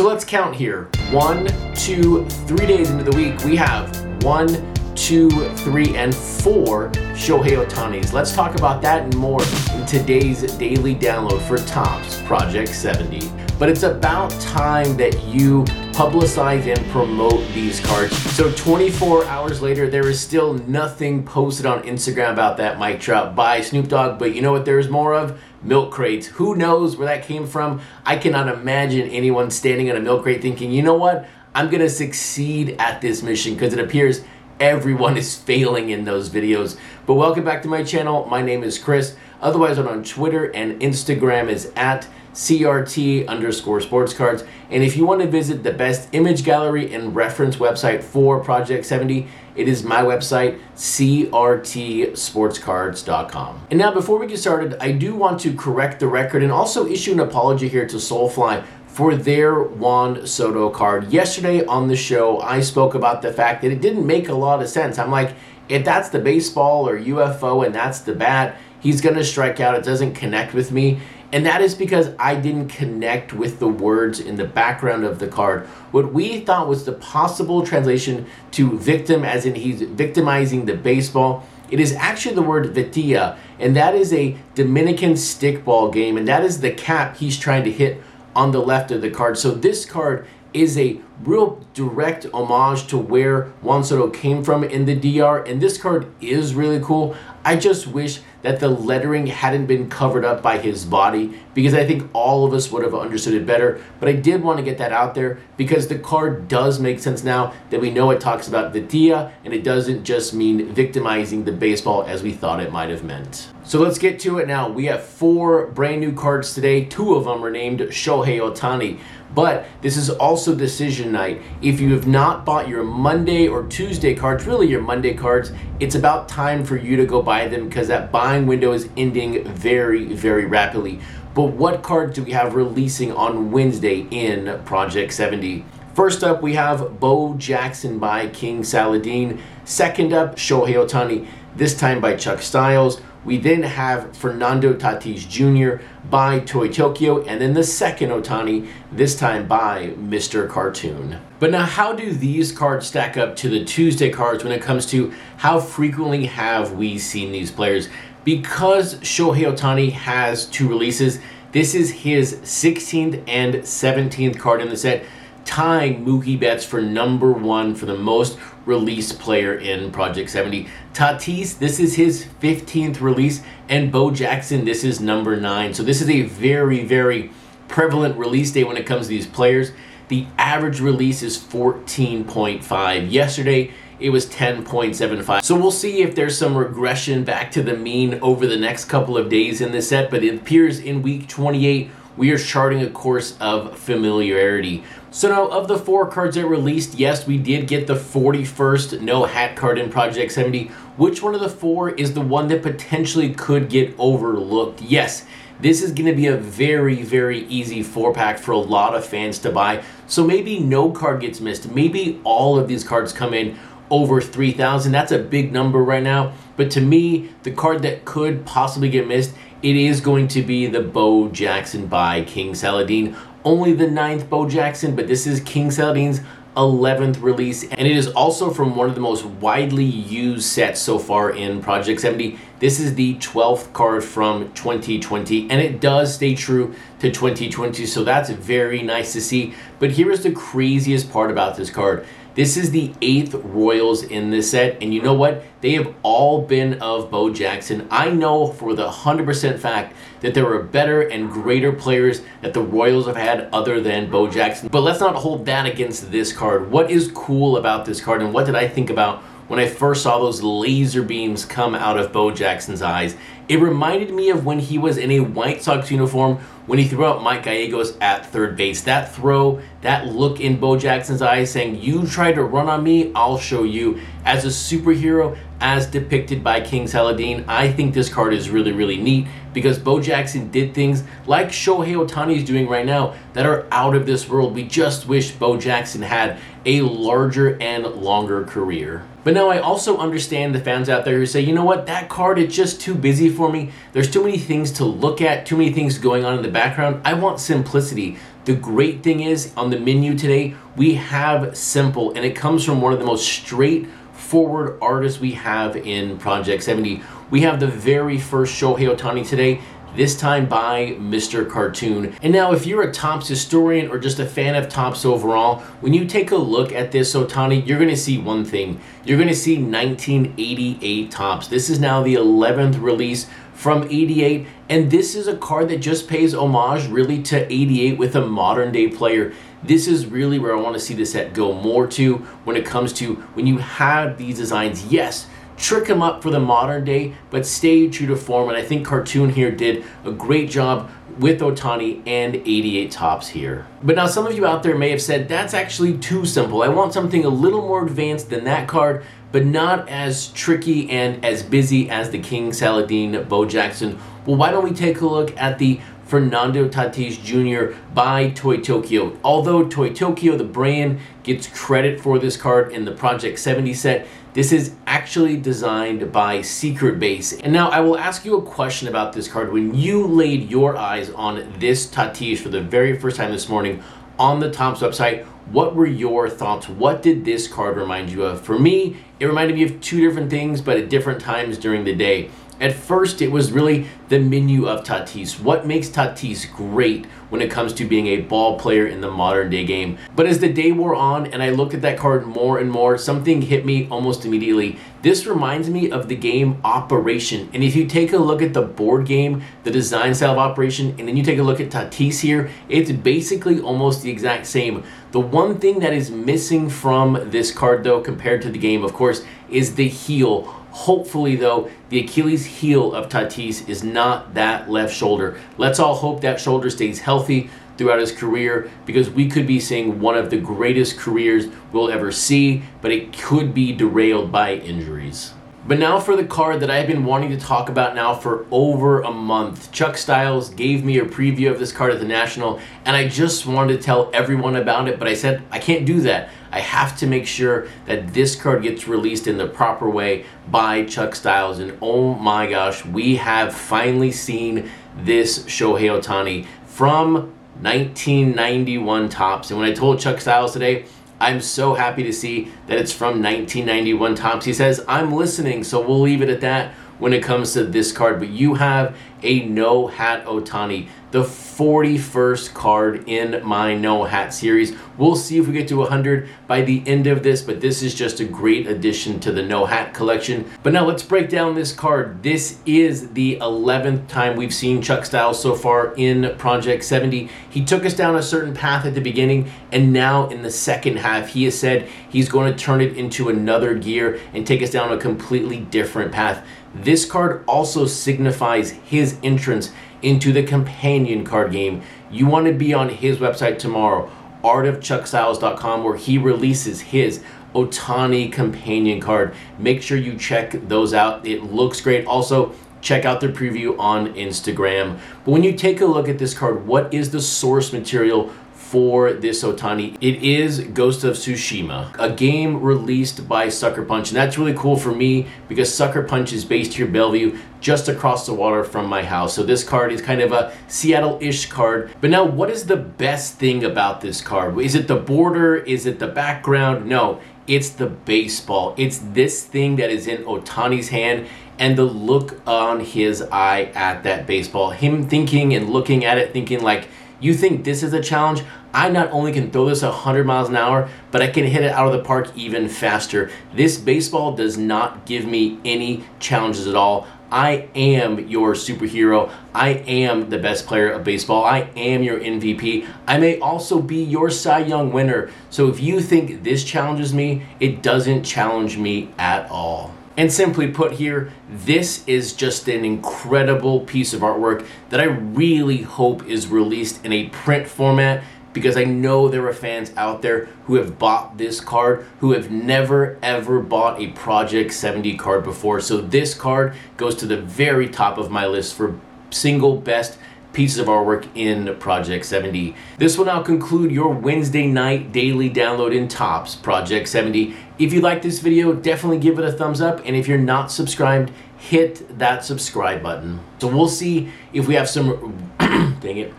So let's count here. One, two, three days into the week, we have one, two, three, and four Shohei Ohtanis. Let's talk about that and more in today's daily download for Topps Project 70. But it's about time that you publicize and promote these cards. So 24 hours later, there is still nothing posted on Instagram about that Mike Trout by Snoop Dogg. But you know what there's more of? Milk crates. Who knows where that came from? I cannot imagine anyone standing in a milk crate thinking, you know what? I'm to succeed at this mission because it appears everyone is failing in those videos. But welcome back to my channel. My name is Chris. Otherwise, I'm on Twitter and Instagram is at CRT underscore sports cards. And if you want to visit the best image gallery and reference website for Project 70, it is my website, crtsportscards.com. And now, before we get started, I do want to correct the record and also issue an apology here to Soulfly for their Juan Soto card. Yesterday on the show, I spoke about the fact that it didn't make a lot of sense. I'm like, if that's the baseball or UFO and that's the bat, he's going to strike out. It doesn't connect with me. And that is because I didn't connect with the words in the background of the card. What we thought was the possible translation to victim, as in he's victimizing the baseball. It is actually the word vitilla, and that is a Dominican stickball game, and that is the cap he's trying to hit on the left of the card. So this card is a real direct homage to where Juan Soto came from in the DR, and this card is really cool. I just wish that the lettering hadn't been covered up by his body because I think all of us would have understood it better. But I did want to get that out there because the card does make sense now that we know it talks about Vitilla and it doesn't just mean victimizing the baseball as we thought it might have meant. So let's get to it now. We have four brand new cards today. Two of them are named Shohei Ohtani, But this is also decision night. If you have not bought your Monday or Tuesday cards, really your Monday cards, it's about time for you to go buy them because that buying window is ending very, very rapidly. But what cards do we have releasing on Wednesday in Project 70? First up, we have Bo Jackson by King Saladeen. Second up, Shohei Ohtani, this time by Chuck Styles. We then have Fernando Tatis Jr. by Toy Tokyo, and then the second Ohtani, this time by Mr. Cartoon. But now, how do these cards stack up to the Tuesday cards when it comes to how frequently have we seen these players? Because Shohei Ohtani has two releases, this is his 16th and 17th card in the set tying Mookie Betts for number one for the most released player in Project 70. Tatis, this is his 15th release, and Bo Jackson, this is number nine. So this is a very, very prevalent release day when it comes to these players. The average release is 14.5. Yesterday, it was 10.75. So we'll see if there's some regression back to the mean over the next couple of days in this set, but it appears in week 28 we are charting a course of familiarity. So now, of the four cards that released, yes, we did get the 41st no hat card in Project 70. Which one of the four is the one that potentially could get overlooked? Yes, this is going to be a very, very easy four pack for a lot of fans to buy. So maybe no card gets missed. Maybe all of these cards come in over 3,000. That's a big number right now. But to me, the card that could possibly get missed, it is going to be the Bo Jackson by King Saladeen. Only the ninth Bo Jackson, but this is King Saladeen's 11th release, and it is also from one of the most widely used sets so far in Project 70. This is the 12th card from 2020, and it does stay true to 2020, so that's very nice to see. But here is the craziest part about this card this is the eighth Royals in this set, and you know what? They have all been of Bo Jackson. I know for the 100% fact that there are better and greater players that the Royals have had other than Bo Jackson. But let's not hold that against this card. What is cool about this card, and what did I think about when I first saw those laser beams come out of Bo Jackson's eyes? It reminded me of when he was in a White Sox uniform when he threw out Mike Gallegos at third base. That throw, that look in Bo Jackson's eyes saying, You try to run on me, I'll show you. As a superhero, as depicted by King Saladeen, I think this card is really, really neat because Bo Jackson did things like Shohei Ohtani is doing right now that are out of this world. We just wish Bo Jackson had a larger and longer career. But now I also understand the fans out there who say, you know what, that card is just too busy for me. There's too many things to look at, too many things going on in the background. I want simplicity. The great thing is on the menu today, we have Simple, and it comes from one of the most straightforward artists we have in Project 70. We have the very first Shohei Ohtani today this time by Mr. Cartoon. And now, if you're a Topps historian or just a fan of Topps overall, when you take a look at this Ohtani, you're going to see one thing. You're going to see 1988 Topps. This is now the 11th release from 88, and this is a card that just pays homage really to 88 with a modern day player. This is really where I want to see the set go more to when it comes to when you have these designs. Yes, trick them up for the modern day, but stay true to form. And I think Cartoon here did a great job with Ohtani and 88 Topps here. But now some of you out there may have said, that's actually too simple. I want something a little more advanced than that card, but not as tricky and as busy as the King Saladeen Bo Jackson. Well, why don't we take a look at the Fernando Tatis Jr. by Toy Tokyo. Although Toy Tokyo, the brand, gets credit for this card in the Project 70 set, this is actually designed by Secret Base. And now I will ask you a question about this card. When you laid your eyes on this Tatis for the very first time this morning on the Topps website, what were your thoughts? What did this card remind you of? For me, it reminded me of two different things, but at different times during the day. At first, it was really the menu of Tatis. What makes Tatis great when it comes to being a ball player in the modern day game? But as the day wore on and I looked at that card more and more, something hit me almost immediately. This reminds me of the game Operation. And if you take a look at the board game, the design style of Operation, and then you take a look at Tatis here, it's basically almost the exact same. The one thing that is missing from this card, though, compared to the game, of course, is the heel Hopefully, though, the Achilles heel of Tatis is not that left shoulder. Let's all hope that shoulder stays healthy throughout his career because we could be seeing one of the greatest careers we'll ever see, but it could be derailed by injuries. But now for the card that I've been wanting to talk about now for over a month. Chuck Styles gave me a preview of this card at the National, and I just wanted to tell everyone about it, but I said I can't do that. I have to make sure that this card gets released in the proper way by Chuck Styles. And oh my gosh, we have finally seen this Shohei Ohtani from 1991 Topps. And when I told Chuck Styles today, I'm so happy to see that it's from 1991 Topps. He says, I'm listening, so we'll leave it at that when it comes to this card. But you have a no hat Ohtani, the 41st card in my no hat series. We'll see if we get to 100 by the end of this, but this is just a great addition to the no hat collection. But now let's break down this card. This is the 11th time we've seen Chuck Styles so far in Project 70. He took us down a certain path at the beginning, and now in the second half, he has said he's going to turn it into another gear and take us down a completely different path. This card also signifies his entrance into the companion card game, you want to be on his website tomorrow, artofchuckstyles.com, where he releases his Ohtani companion card. Make sure you check those out. It looks great. Also, check out their preview on Instagram. But when you take a look at this card, what is the source material for this Ohtani. It is Ghost of Tsushima, a game released by Sucker Punch. And that's really cool for me because Sucker Punch is based here in Bellevue, just across the water from my house. So this card is kind of a Seattle-ish card. But now what is the best thing about this card? Is it the border? Is it the background? No, it's the baseball. It's this thing that is in Ohtani's hand and the look on his eye at that baseball. Him thinking and looking at it, thinking like, you think this is a challenge? I not only can throw this 100 miles an hour, but I can hit it out of the park even faster. This baseball does not give me any challenges at all. I am your superhero. I am the best player of baseball. I am your MVP. I may also be your Cy Young winner. So if you think this challenges me, it doesn't challenge me at all. And simply put here, this is just an incredible piece of artwork that I really hope is released in a print format because I know there are fans out there who have bought this card who have never ever bought a Project 70 card before. So this card goes to the very top of my list for single best pieces of artwork in Project 70. This will now conclude your Wednesday night daily download in Topps Project 70. If you like this video, definitely give it a thumbs up. And if you're not subscribed, hit that subscribe button. So we'll see if we have some, dang it,